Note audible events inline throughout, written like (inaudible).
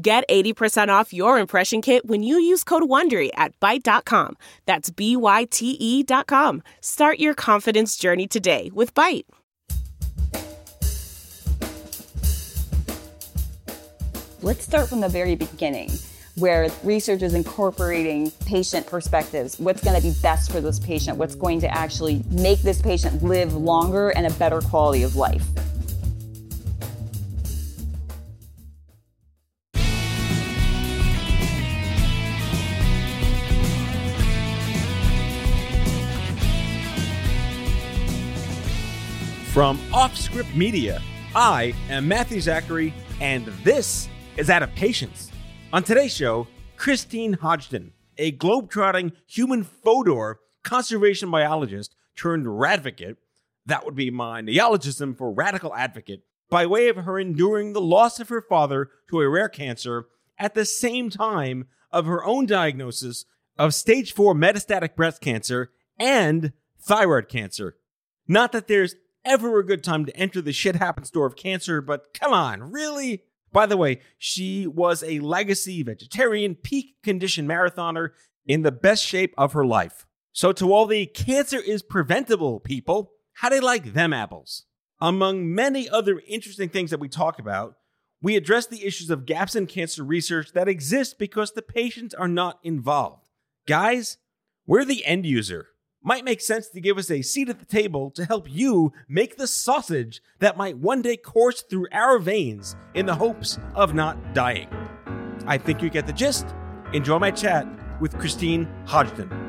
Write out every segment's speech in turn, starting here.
Get 80% off your impression kit when you use code WONDERY at Byte.com. That's B-Y-T-E dot com. Start your confidence journey today with Byte. Let's start from the very beginning where research is incorporating patient perspectives. What's going to be best for this patient? What's going to actually make this patient live longer and a better quality of life? From Offscript Media, I am Matthew Zachary, and this is Out of Patience. On today's show, Christine Hodgdon, a globetrotting human fodor conservation biologist turned radvocate, that would be my neologism for radical advocate, by way of her enduring the loss of her father to a rare cancer at the same time of her own diagnosis of stage 4 metastatic breast cancer and thyroid cancer. Not that there's ever a good time to enter the shit happens store of cancer, but come on, really? By the way, she was a legacy vegetarian, peak condition marathoner in the best shape of her life. So, to all the cancer is preventable people, how do you like them apples? Among many other interesting things that we talk about, we address the issues of gaps in cancer research that exist because the patients are not involved. Guys, we're the end user might make sense to give us a seat at the table to help you make the sausage that might one day course through our veins in the hopes of not dying. I think you get the gist. Enjoy my chat with Christine Hodgdon.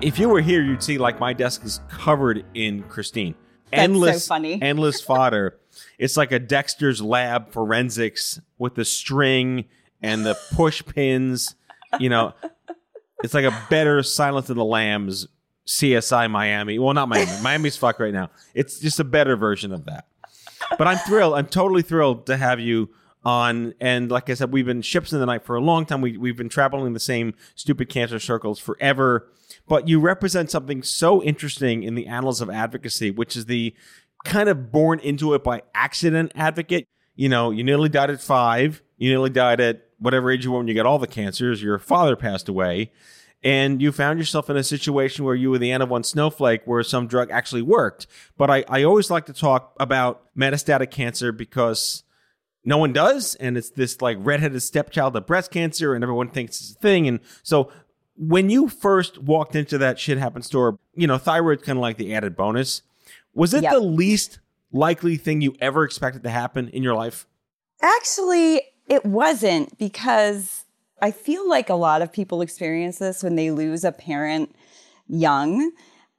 If you were here, you'd see like my desk is covered in Christine. That's endless, so funny. (laughs) endless fodder. It's like a Dexter's Lab forensics with the string and the push pins. You know, it's like a better Silence of the Lambs CSI Miami. Well, not Miami. (laughs) Miami's fuck right now. It's just a better version of that. But I'm thrilled. I'm totally thrilled to have you on. And like I said, we've been ships in the night for a long time. We, we've been traveling the same stupid cancer circles forever. But you represent something so interesting in the annals of advocacy, which is the kind of born into it by accident advocate. You know, you nearly died at five. You nearly died at whatever age you were when you got all the cancers, your father passed away, and you found yourself in a situation where you were the end of one snowflake where some drug actually worked. But I, I always like to talk about metastatic cancer because no one does, and it's this like redheaded stepchild of breast cancer, and everyone thinks it's a thing. And so when you first walked into that shit happen store, you know, thyroid's kind of like the added bonus. Was it Yep. the least likely thing you ever expected to happen in your life? Actually, it wasn't because I feel like a lot of people experience this when they lose a parent young.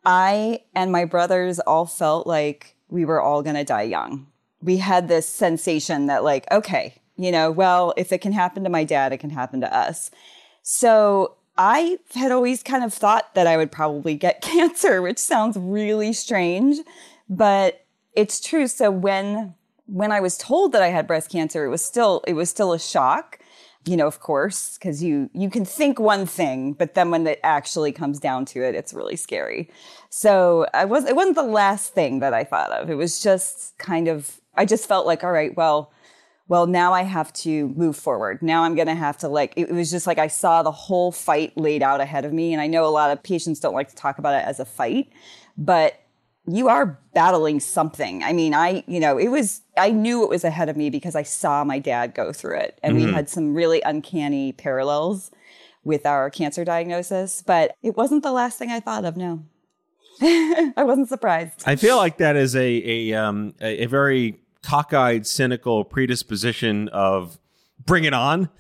I and my brothers all felt like we were all going to die young. We had this sensation that, like, okay, you know, well, if it can happen to my dad, it can happen to us. So I had always kind of thought that I would probably get (laughs) cancer, which sounds really strange, but it's true. So when when I was told that I had breast cancer, it was still it was still a shock. You know, of course, because you you can think one thing, but then when it actually comes down to it, it's really scary. So I was it wasn't the last thing that I thought of. It was just kind of I just felt like, all right, well, well, now I have to move forward. Now I'm going to have to like, it was just like I saw the whole fight laid out ahead of me. And I know a lot of patients don't like to talk about it as a fight, but you are battling something. I mean, I, you know, it was, I knew it was ahead of me because I saw my dad go through it. And we had some really uncanny parallels with our cancer diagnosis, but it wasn't the last thing I thought of. No. (laughs) I wasn't surprised. I feel like that is a a um a, a very cockeyed, cynical predisposition of bring it on. (laughs)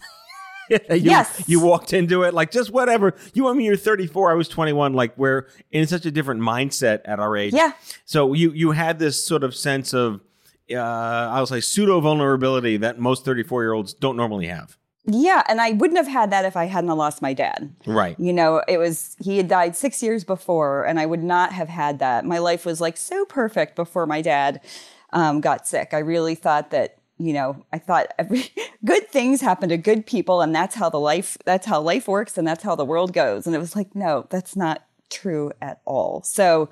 (laughs) you, Yes. you walked into it like just whatever. You, I mean, you're 34. I was 21. Like we're in such a different mindset at our age. Yeah. So you you had this sort of sense of uh, I'll say pseudo vulnerability that most 34 year olds don't normally have. Yeah, and I wouldn't have had that if I hadn't lost my dad. Right. You know, it was he had died 6 years before and I would not have had that. My life was like so perfect before my dad um, got sick. I really thought that you know, I thought every (laughs) good things happen to good people and that's how the life that's how life works and that's how the world goes. And it was like, no, that's not true at all. So,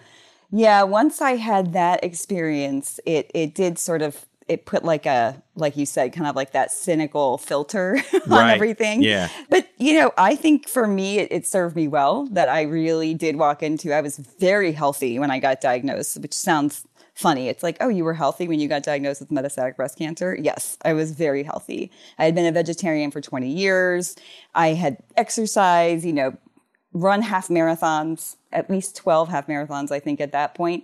yeah, once I had that experience, it it did sort of it put like a like you said kind of like that cynical filter (laughs) on Right. everything Yeah. but you know i think for me it, it served me well that i really did walk into i was very healthy when i got diagnosed which sounds funny it's like oh you were healthy when you got diagnosed with metastatic breast cancer yes i was very healthy i had been a vegetarian for 20 years i had exercised you know run half marathons at least 12 half marathons i think at that point.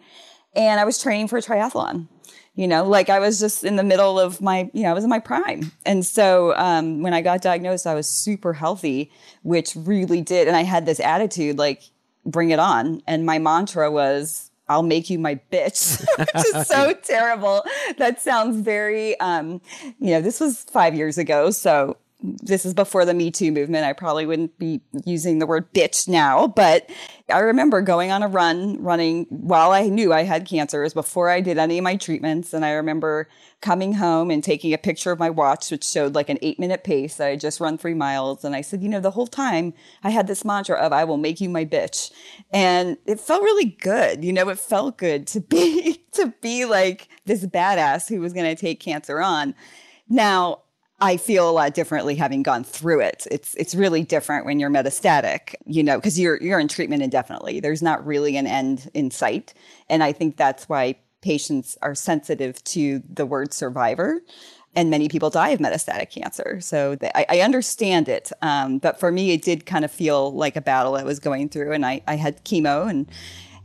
and I was training for a triathlon. You know, like I was just in the middle of my, you know, I was in my prime. And so um, when I got diagnosed, I was super healthy, which really did. And I had this attitude like, bring it on. And my mantra was, I'll make you my bitch, (laughs) which is so (laughs) terrible. That sounds very, um, you know, this was five years ago. So this is before the Me Too movement. I probably wouldn't be using the word bitch now, but I remember going on a run, running while I knew I had cancer. It was before I did any of my treatments. And I remember coming home and taking a picture of my watch, which showed like an eight minute pace. I had just run three miles. And I said, you know, the whole time I had this mantra of, I will make you my bitch. And it felt really good. You know, it felt good to be, (laughs) to be like this badass who was going to take cancer on. Now, I feel a lot differently having gone through it. It's it's really different when you're metastatic, you know, because you're you're in treatment indefinitely. There's not really an end in sight, and I think that's why patients are sensitive to the word survivor. And many people die of metastatic cancer, so th- I, I understand it. Um, but for me, it did kind of feel like a battle I was going through, and I, I had chemo and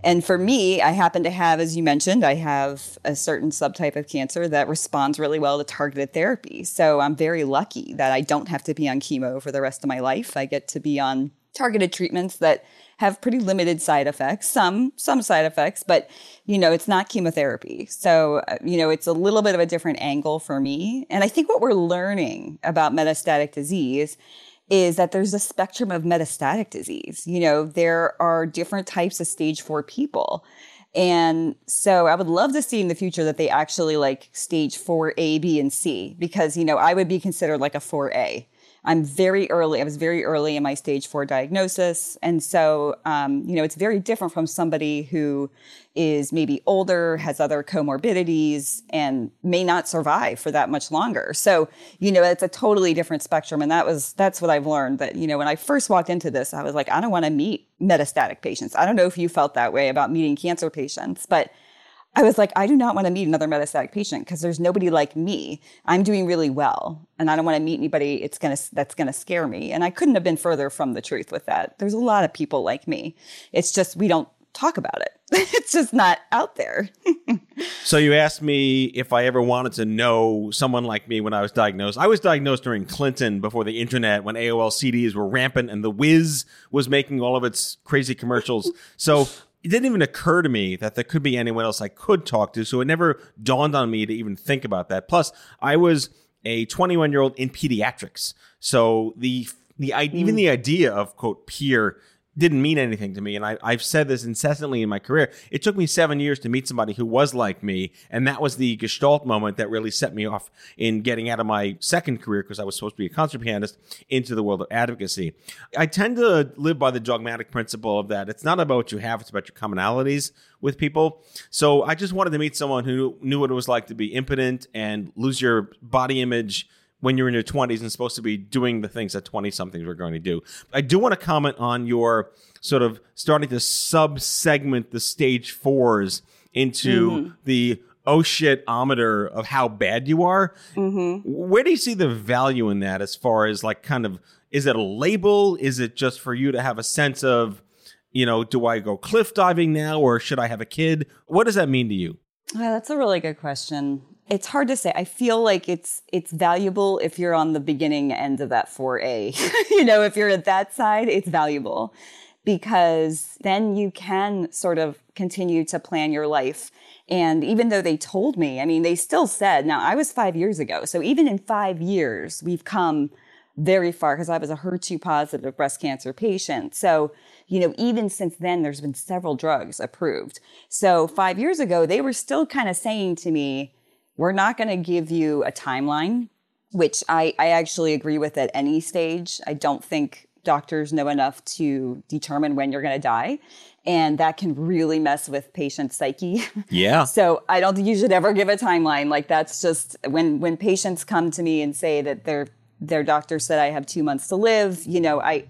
and for me, I happen to have, as you mentioned, I have a certain subtype of cancer that responds really well to targeted therapy. So I'm very lucky that I don't have to be on chemo for the rest of my life. I get to be on targeted treatments that have pretty limited side effects, some some side effects, but you know, it's not chemotherapy. So, uh, you know, it's a little bit of a different angle for me. And I think what we're learning about metastatic disease is that there's a spectrum of metastatic disease. You know, there are different types of stage four people. And so I would love to see in the future that they actually like stage four A, B, and C, because, you know, I would be considered like a 4A. I'm very early. I was very early in my stage four diagnosis. And so, um, you know, it's very different from somebody who is maybe older, has other comorbidities, and may not survive for that much longer. So, you know, it's a totally different spectrum. And that was, that's what I've learned that, you know, when I first walked into this, I was like, I don't want to meet metastatic patients. I don't know if you felt that way about meeting cancer patients, but I was like, I do not want to meet another metastatic patient because there's nobody like me. I'm doing really well, and I don't want to meet anybody. It's gonna that's gonna scare me. And I couldn't have been further from the truth with that. There's a lot of people like me. It's just we don't talk about it. (laughs) it's just not out there. (laughs) So you asked me if I ever wanted to know someone like me when I was diagnosed. I was diagnosed during Clinton before the internet when AOL CDs were rampant and the Wiz was making all of its crazy commercials. So it didn't even occur to me that there could be anyone else I could talk to. So it never dawned on me to even think about that. Plus, I was a 21 year old in pediatrics. So the the even mm. the idea of quote peer didn't mean anything to me. And I, I've said this incessantly in my career. It took me seven years to meet somebody who was like me. And that was the gestalt moment that really set me off in getting out of my second career, because I was supposed to be a concert pianist, into the world of advocacy. I tend to live by the dogmatic principle of that it's not about what you have, it's about your commonalities with people. So I just wanted to meet someone who knew what it was like to be impotent and lose your body image when you're in your 20s and supposed to be doing the things that 20 somethings were going to do. I do want to comment on your sort of starting to sub segment the stage fours into mm-hmm. the oh shit ometer of how bad you are. Mm-hmm. Where do you see the value in that as far as like kind of is it a label? Is it just for you to have a sense of, you know, do I go cliff diving now or should I have a kid? What does that mean to you? Well, that's a really good question. It's hard to say. I feel like it's it's valuable if you're on the beginning end of that 4A. (laughs) you know, if you're at that side, it's valuable because then you can sort of continue to plan your life And even though they told me, I mean, they still said, now I was five years ago. So even in five years, we've come very far because I was a HER2 positive breast cancer patient. So, you know, even since then, there's been several drugs approved. So five years ago, they were still kind of saying to me, we're not going to give you a timeline, which I, I actually agree with at any stage. I don't think doctors know enough to determine when you're going to die. And that can really mess with patient psyche. (laughs) Yeah. so I don't think you should ever give a timeline. Like that's just when when patients come to me and say that their their doctor said I have two months to live, you know, I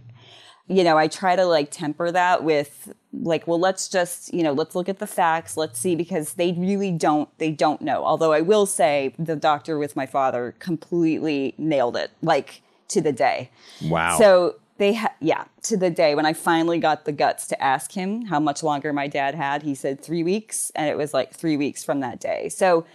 you know, I try to like temper that with like, well, let's just, you know, let's look at the facts. Let's see, because they really don't, they don't know. Although I will say the doctor with my father completely nailed it, like to the day. Wow. So they had, yeah, to the day when I finally got the guts to ask him how much longer my dad had, he said three weeks. And it was like three weeks from that day. So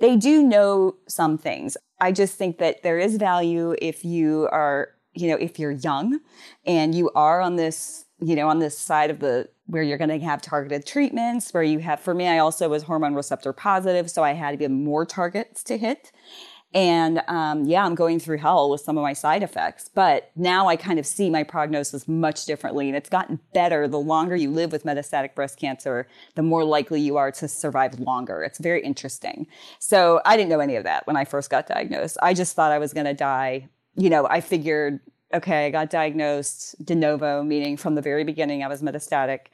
they do know some things. I just think that there is value if you are you know, if you're young and you are on this, you know, on this side of the where you're going to have targeted treatments, where you have, for me, I also was hormone receptor positive, so I had even more targets to hit. And um, yeah, I'm going through hell with some of my side effects, but now I kind of see my prognosis much differently. And it's gotten better. The longer you live with metastatic breast cancer, the more likely you are to survive longer. It's very interesting. So I didn't know any of that when I first got diagnosed. I just thought I was going to die you know, I figured, okay, I got diagnosed de novo, meaning from the very beginning I was metastatic.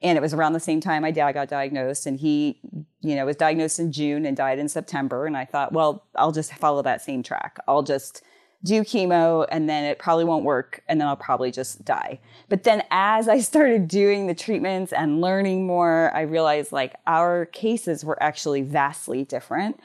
And it was around the same time my dad got diagnosed, and he, you know, was diagnosed in June and died in September. And I thought, well, I'll just follow that same track. I'll just do chemo and then it probably won't work and then I'll probably just die. But then as I started doing the treatments and learning more, I realized like our cases were actually vastly different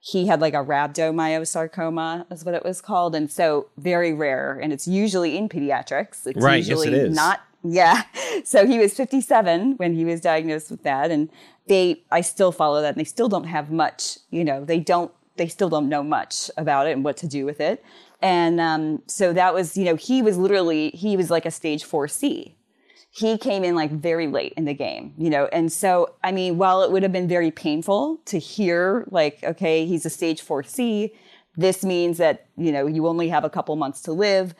he had like a rhabdomyosarcoma is what it was called and so very rare and it's usually in pediatrics. It's right, usually yes, it is. not yeah. (laughs) So he was 57 when he was diagnosed with that and they i still follow that and they still don't have much you know they don't they still don't know much about it and what to do with it. And um, so that was you know he was literally he was like a stage 4c he came in like very late in the game, you know. And so, I mean, while it would have been very painful to hear, like, okay, he's a stage 4C, this means that, you know, you only have a couple months to live.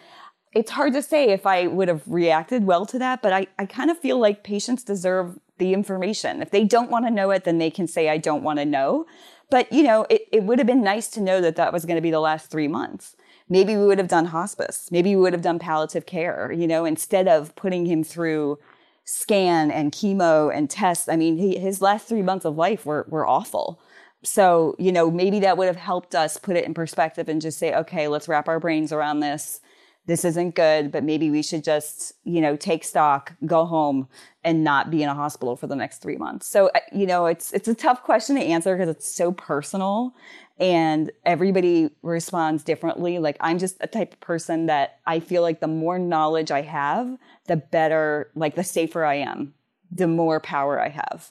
It's hard to say if I would have reacted well to that, but I, I kind of feel like patients deserve the information. If they don't want to know it, then they can say, I don't want to know. But, you know, it, it would have been nice to know that that was going to be the last three months maybe we would have done hospice. Maybe we would have done palliative care, you know, instead of putting him through scan and chemo and tests. I mean, he, his last three months of life were, were awful. So, you know, maybe that would have helped us put it in perspective and just say, okay, let's wrap our brains around this. This isn't good, but maybe we should just, you know, take stock, go home and not be in a hospital for the next three months. So, you know, it's, it's a tough question to answer because it's so personal and everybody responds differently. Like I'm just a type of person that I feel like the more knowledge I have, the better, like the safer I am, the more power I have.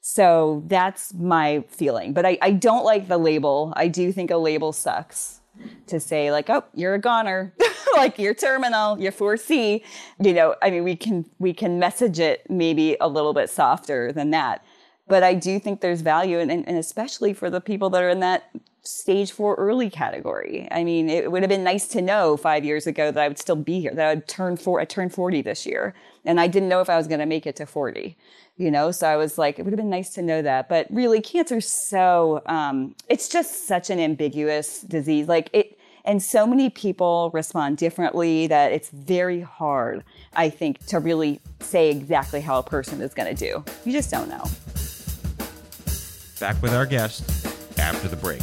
So that's my feeling. But I, I don't like the label. I do think a label sucks to say like, oh, you're a goner, (laughs) like you're terminal, you're 4C. You know, I mean, we can we can message it maybe a little bit softer than that. But I do think there's value, and, and especially for the people that are in that stage four early category. I mean, it would have been nice to know five years ago that I would still be here, that I would turn four, I turned 40 this year. And I didn't know if I was going to make it to 40, you know? So I was like, it would have been nice to know that. But really, cancer's so, um, it's just such an ambiguous disease. Like it, and so many people respond differently that it's very hard, I think, to really say exactly how a person is going to do. You just don't know. Back with our guest after the break.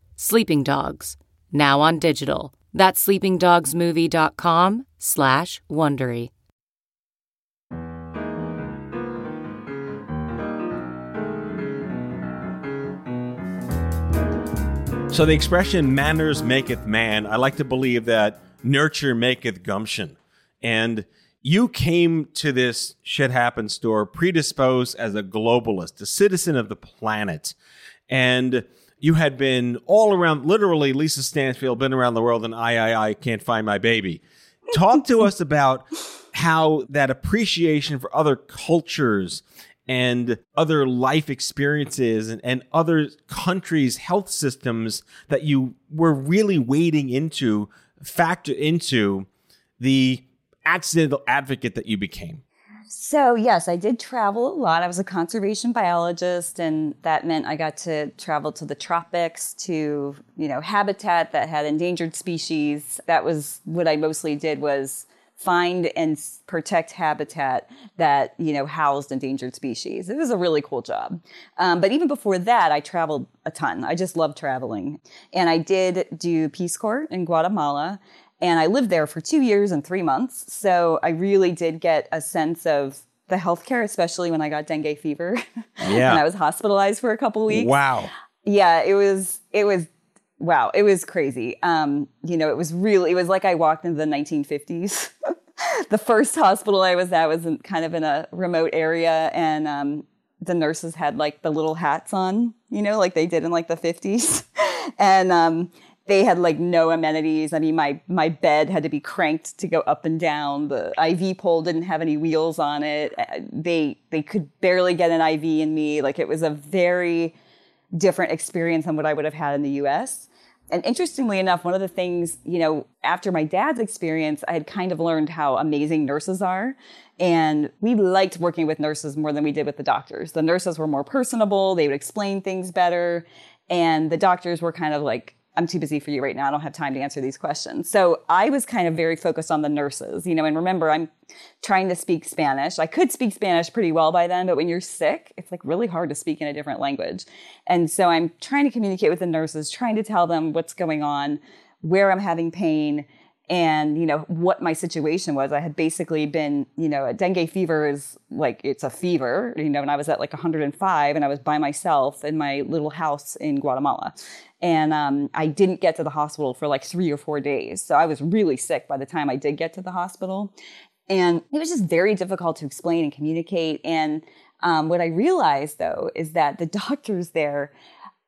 Sleeping Dogs, now on digital. That's sleepingdogsmovie.com slash Wondery. So the expression manners maketh man, I like to believe that nurture maketh gumption. And you came to this shit happen store predisposed as a globalist, a citizen of the planet. And you had been all around, literally, Lisa Stansfield, been around the world, and I, I, I can't find my baby. Talk to us (laughs) about how that appreciation for other cultures and other life experiences and, and other countries' health systems that you were really wading into factor into the accidental advocate that you became. So, yes, I did travel a lot. I was a conservation biologist, and that meant I got to travel to the tropics, to, you know, habitat that had endangered species. That was what I mostly did was find and protect habitat that you know housed endangered species. It was a really cool job. Um, but even before that, I traveled a ton. I just loved traveling, and I did do Peace Corps in Guatemala. And I lived there for two years and three months. So I really did get a sense of the healthcare, especially when I got dengue fever. (laughs) Yeah. and I was hospitalized for a couple weeks. Wow. Yeah, it was it was wow, it was crazy. Um, you know, it was really it was like I walked into the 1950s. (laughs) the first hospital I was at was in, kind of in a remote area and um, the nurses had like the little hats on, you know, like they did in like the 50s. (laughs) and um, they had like no amenities. I mean, my my bed had to be cranked to go up and down. The IV pole didn't have any wheels on it. Uh, They they could barely get an IV in me. Like it was a very different experience than what I would have had in the U.S. And interestingly enough, one of the things, you know, after my dad's experience, I had kind of learned how amazing nurses are. And we liked working with nurses more than we did with the doctors. The nurses were more personable, they would explain things better. And the doctors were kind of like, I'm too busy for you right now. I don't have time to answer these questions. So I was kind of very focused on the nurses, you know, and remember, I'm trying to speak Spanish. I could speak Spanish pretty well by then, but when you're sick, it's like really hard to speak in a different language. And so I'm trying to communicate with the nurses, trying to tell them what's going on, where I'm having pain, and you know what my situation was i had basically been you know dengue fever is like it's a fever you know and i was at like 105 and i was by myself in my little house in guatemala. And um, i didn't get to the hospital for like three or four days. So i was really sick by the time i did get to the hospital. And it was just very difficult to explain and communicate. And um, what i realized though is that the (laughs) doctors there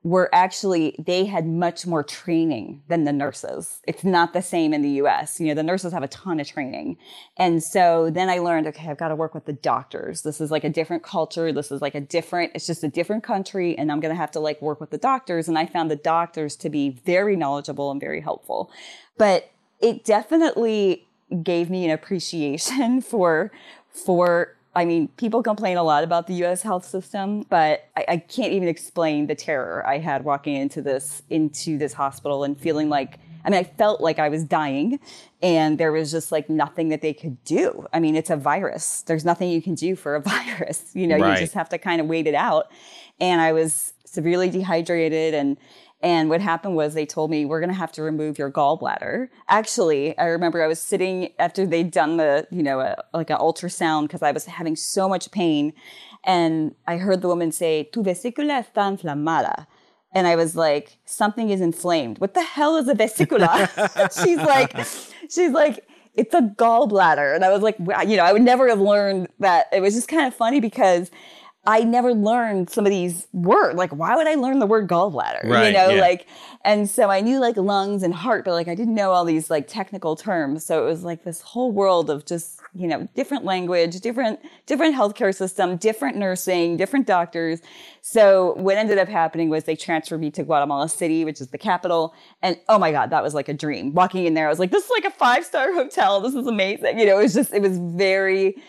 were actually they had much more training than the nurses. It's not the same in the US. You know, the nurses have a ton of training. And so then I learned, okay, I've got to work with the doctors. This is like a different culture. This is like a different, it's just a different country and I'm going to have to like work with the doctors and I found the doctors to be very knowledgeable and very helpful. But it definitely gave me an appreciation (laughs) for for I mean, people complain a lot about the U.S. health system, but I, I, can't even explain the terror I had walking into this into this hospital and feeling like I mean, I felt like I was dying, and there was just like nothing that they could do. I mean, it's a virus. There's nothing you can do for a (laughs) virus. You know, Right. you just have to kind of wait it out. And I was severely dehydrated and and what happened was they told me we're going to have to remove your gallbladder. Actually, I remember I was sitting after they'd done the, you know, uh, a, like an ultrasound because I was having so much pain. And I heard the woman say, tu vesícula está inflamada. And I was like, something is inflamed. What the hell is a vesicula? (laughs) (laughs) she's like, she's like, it's a gallbladder. And I was like, wow, you know, I would never have learned that. It was just kind of funny because I never learned some of these words. Like, why would I learn the word gallbladder? Right, you know, yeah. like, and so I knew like lungs and heart, but like I didn't know all these like technical terms. So it was like this whole world of just, you know, different language, different, different healthcare system, different nursing, different doctors. So what ended up happening was they transferred me to Guatemala City, which is the capital. And oh my God, that was like a dream. Walking in there, I was like, this is like a five star hotel. This is amazing. You know, it was just, it was very,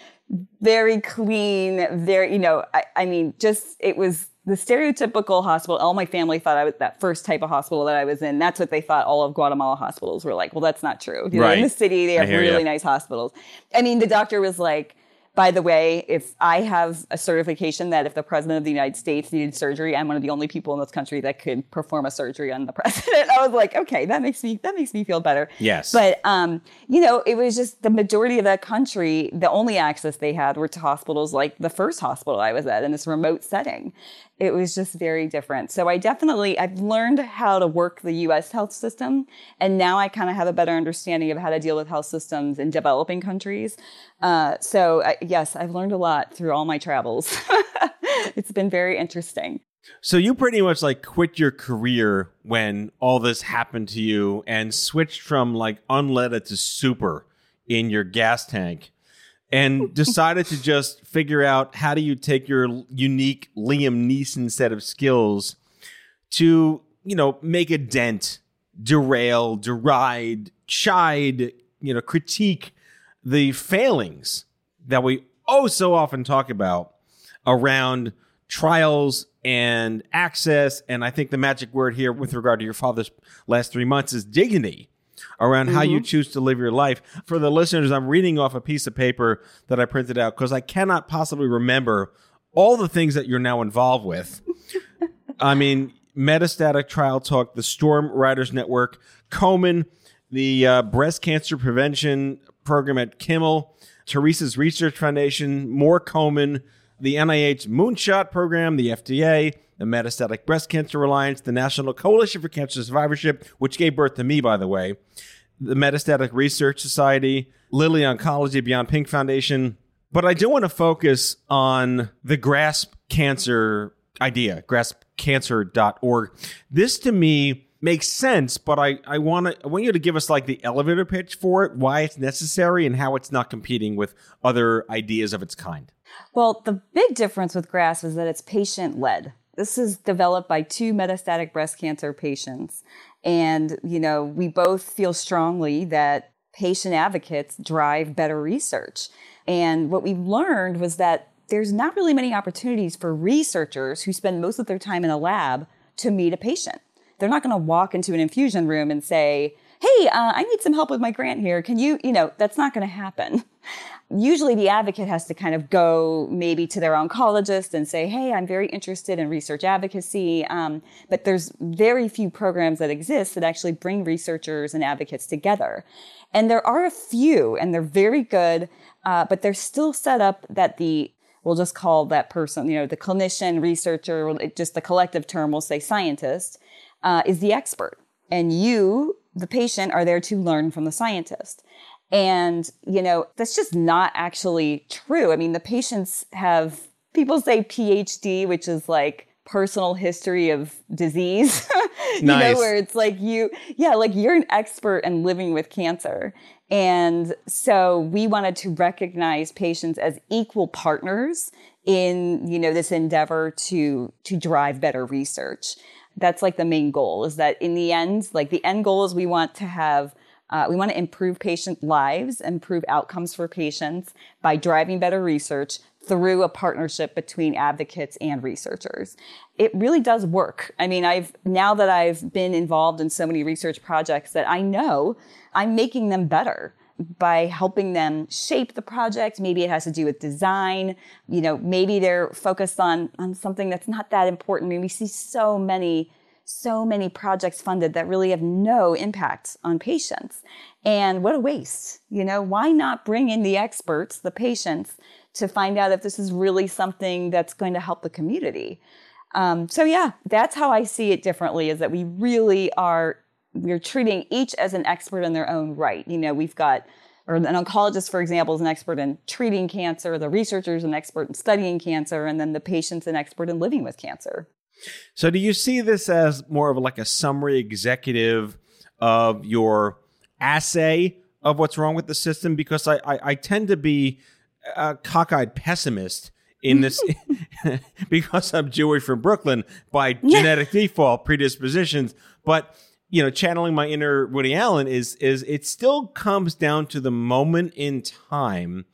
very clean, very, you know, I, I mean, just it was the stereotypical hospital. All my family thought I was that first type of hospital that I was in. That's what they thought all of Guatemala hospitals were like. Well, that's not true. You know, Right. in the city, they have really ya. nice hospitals. I mean, the doctor was like, by the way, if I have a certification that if the president of the United States needed surgery, I'm one of the only people in this country that could perform a surgery on the (laughs) president. I was like, okay, that makes me that makes me feel better. Yes. But um, you know, it was just the majority of that country, the only access they had were to hospitals like the first hospital I was at in this remote setting. It was just very different. So I definitely I've learned how to work the US health system and now I kind of have a better understanding of how to deal with health systems in developing countries. Uh, so I, yes, I've learned a lot through all my travels. (laughs) it's been very interesting. So you pretty much like quit your career when all this happened to you and switched from like unleaded to super in your gas tank and (laughs) decided to just figure out how do you take your unique Liam Neeson set of skills to, you know, make a dent, derail, deride, chide, you know, critique the failings that we oh so often talk about around trials and access. And I think the magic word here with regard to your father's last three months is dignity around how you choose to live your life. For the listeners, I'm reading off a piece of paper that I printed out because I cannot possibly remember all the things that you're now involved with. (laughs) I mean, Metastatic Trial Talk, the Storm Riders Network, Komen, the uh, Breast Cancer Prevention Program at Kimmel, Theresa's Research Foundation, more Komen, the NIH Moonshot Program, the FDA, the Metastatic Breast Cancer Alliance, the National Coalition for Cancer Survivorship, which gave birth to me, by the way, the Metastatic Research Society, Lilly Oncology, Beyond Pink Foundation. But I do want to focus on the Grasp Cancer idea, graspcancer.org. This to me makes sense, but I, I want to I want you to give us like the elevator pitch for it, why it's necessary and how it's not competing with other ideas of its kind. Well, the big difference with GRASP is that it's patient led. This is developed by two metastatic breast cancer patients. And, you know, we both feel strongly that patient advocates drive better research. And what we learned was that there's not really many opportunities for researchers who spend most of their time in a lab to meet a patient. They're not going to walk into an infusion room and say, Hey, uh, I need some help with my grant here. Can you, you know, that's not going to happen usually the advocate has to kind of go maybe to their oncologist and say, Hey, I'm very interested in research advocacy. Um, but there's very few programs that exist that actually bring researchers and advocates together. And there are a few, and they're very good, uh, but they're still set up that the we'll just call that person, you know, the clinician, researcher, just the collective term, we'll say scientist, uh, is the expert. And you, the patient, are there to learn from the scientist. And, you know, that's just not actually true. I mean, the patients have, people say PhD, which is like personal history of disease, (laughs) you Nice. know, where it's like you, yeah, like you're an expert in living with cancer. And so we wanted to recognize patients as equal partners in, you know, this endeavor to, to drive better research. That's like the main goal is that in the end, like the end goal is we want to have uh, we want to improve patient lives, improve outcomes for patients by driving better research through a partnership between advocates and researchers. It really does work. I mean, I've now that I've been involved in so many research projects that I know I'm making them better by helping them shape the project. Maybe it has to do with design. You know, maybe they're focused on, on something that's not that important. I mean, we see so many so many projects funded that really have no impact on patients. And what a waste. You know, why not bring in the experts, the patients, to find out if this is really something that's going to help the community? Um, so yeah, that's how I see it differently is that we really are we're treating each as an expert in their own right. You know, we've got or an oncologist, for example, is an expert in treating cancer, the researcher is an expert in studying cancer, and then the patient's an expert in living with cancer. So, do you see this as more of like a summary executive of your assay of what's wrong with the system? Because I, I, I tend to be a cockeyed pessimist in this (laughs) (laughs) because I'm Jewish from Brooklyn by genetic default predispositions. But you know, channeling my inner Woody Allen is is it still comes down to the moment in time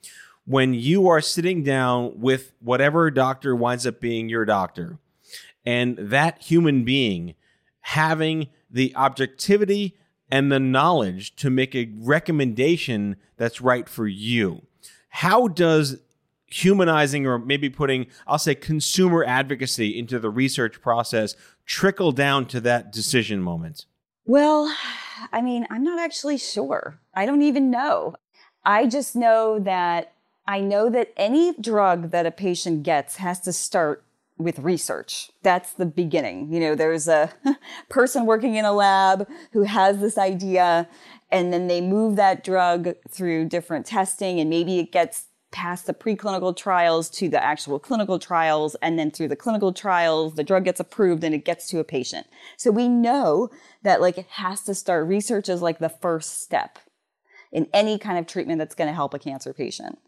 when you are sitting down with whatever doctor winds up being your doctor, and that human being having the objectivity and the knowledge to make a recommendation that's right for you. How does humanizing or maybe putting, I'll say, consumer advocacy into the research process trickle down to that decision moment? Well, I mean, I'm not actually sure. I don't even know. I just know that I know that any drug that a patient gets has to start with research. That's the beginning. You know, there's a (laughs) person working in a lab who has this idea and then they move that drug through different testing and maybe it gets past the preclinical trials to the actual clinical trials and then through the clinical trials the drug gets approved and it gets to a patient so we know that like it has to start research is like the first step in any kind of treatment that's going to help a cancer patient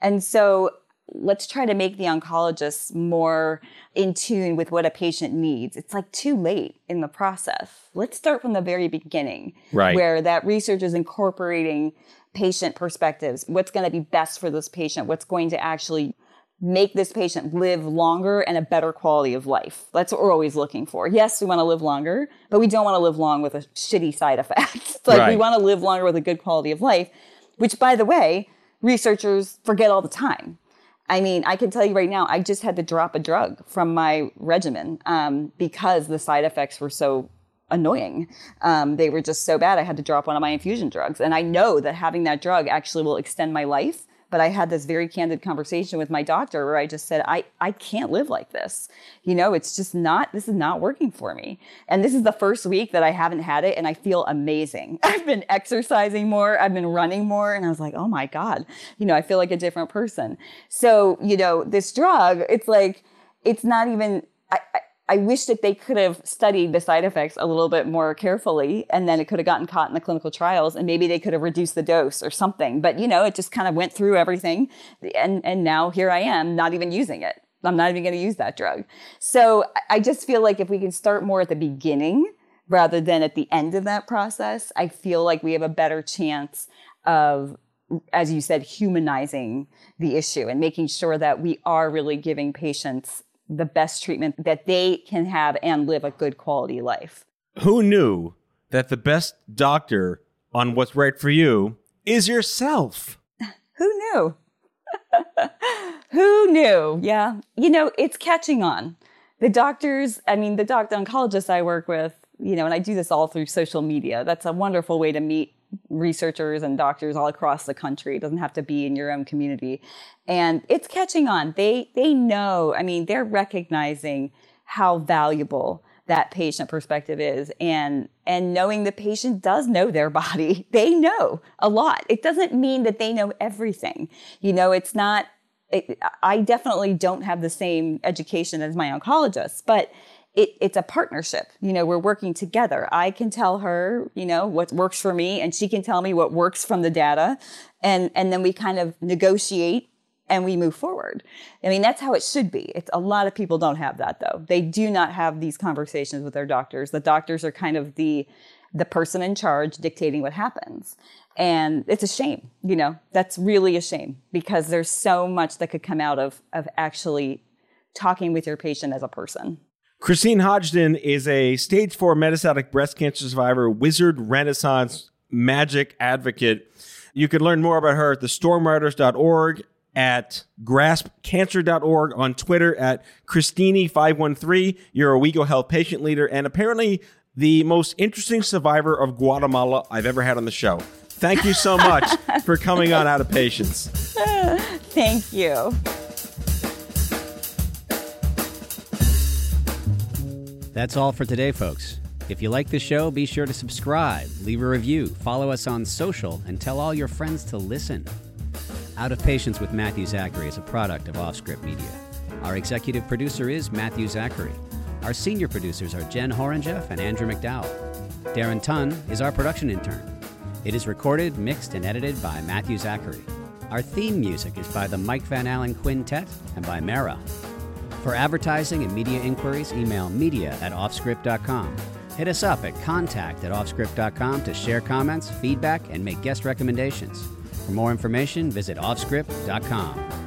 and so let's try to make the oncologists more in tune with what a patient needs. It's like too late in the process. Let's start from the very beginning, right. where that research is incorporating patient perspectives. What's going to be best for this patient? What's going to actually make this patient live longer and a better quality of life. That's what we're always looking for. Yes, we want to live longer, but we don't want to live long with a shitty side effect. it's (laughs) like right. we want to live longer with a good quality of life, which by the way, researchers forget all the time. I mean, I can tell you right now, I just had to drop a drug from my regimen um, because the side effects were so annoying. Um, they were just so bad. I had to drop one of my infusion drugs. And I know that having that drug actually will extend my life. But I had this very candid conversation with my doctor where I just said, I, I can't live like this. You know, it's just not, this is not working for me. And this is the first week that I haven't had it and I feel amazing. (laughs) I've been exercising more, I've been running more. And I was like, oh my God, you know, I feel like a different person. So, you know, this drug, it's like, it's not even, I, I I wish that they could have studied the side effects a little bit more carefully and then it could have gotten caught in the clinical trials and maybe they could have reduced the dose or something. But you know, it just kind of went through everything and, and now here I am not even using it. I'm not even going to use that drug. So I just feel like if we can start more at the beginning rather than at the end of that process, I feel like we have a better chance of as you said, humanizing the issue and making sure that we are really giving patients the best treatment that they can have and live a good quality life. Who knew that the best doctor on what's right for you is yourself? (laughs) Who knew? (laughs) Who knew? Yeah. You know, it's catching on. The doctors, I mean, the doctor oncologists I work with, you know, and I do this all through social media. That's a wonderful way to meet researchers and doctors all across the country. It doesn't have to be in your own community. And it's catching on. They they know, I mean, they're recognizing how valuable that patient perspective is and and knowing the patient does know their body. (laughs) They know a lot. It doesn't mean that they know everything. You know, it's not it, I definitely don't have the same education as my oncologist, but it, it's a partnership. You know, we're working together. I can tell her, you know, what works for me and she can tell me what works from the data. And, and then we kind of negotiate and we move forward. I mean, that's how it should be. It's a lot of people don't have that though. They do not have these conversations with their doctors. The doctors are kind of the, the person in charge dictating what happens. And it's a shame, you know, that's really a shame because there's so much that could come out of, of actually talking with your patient as a person. Christine Hodgdon is a stage four metastatic breast cancer survivor, wizard, renaissance, magic advocate. You can learn more about her at thestormriders.org, at graspcancer.org, on Twitter at Christini513. You're a WeGo Health patient leader and apparently the most interesting survivor of Guatemala I've ever had on the show. Thank you so much (laughs) for coming on Out of Patience. Thank you. That's all for today, folks. If you like the show, be sure to subscribe, leave a review, follow us on social, and tell all your friends to listen. Out of Patience with Matthew Zachary is a product of Offscript Media. Our executive producer is Matthew Zachary. Our senior producers are Jen Horangeff and Andrew McDowell. Darren Tunn is our production intern. It is recorded, mixed, and edited by Matthew Zachary. Our theme music is by the Mike Van Allen Quintet and by Mara. For advertising and media inquiries, email media at offscript.com. Hit us up at contact at offscript.com to share comments, feedback, and make guest recommendations. For more information, visit offscript.com.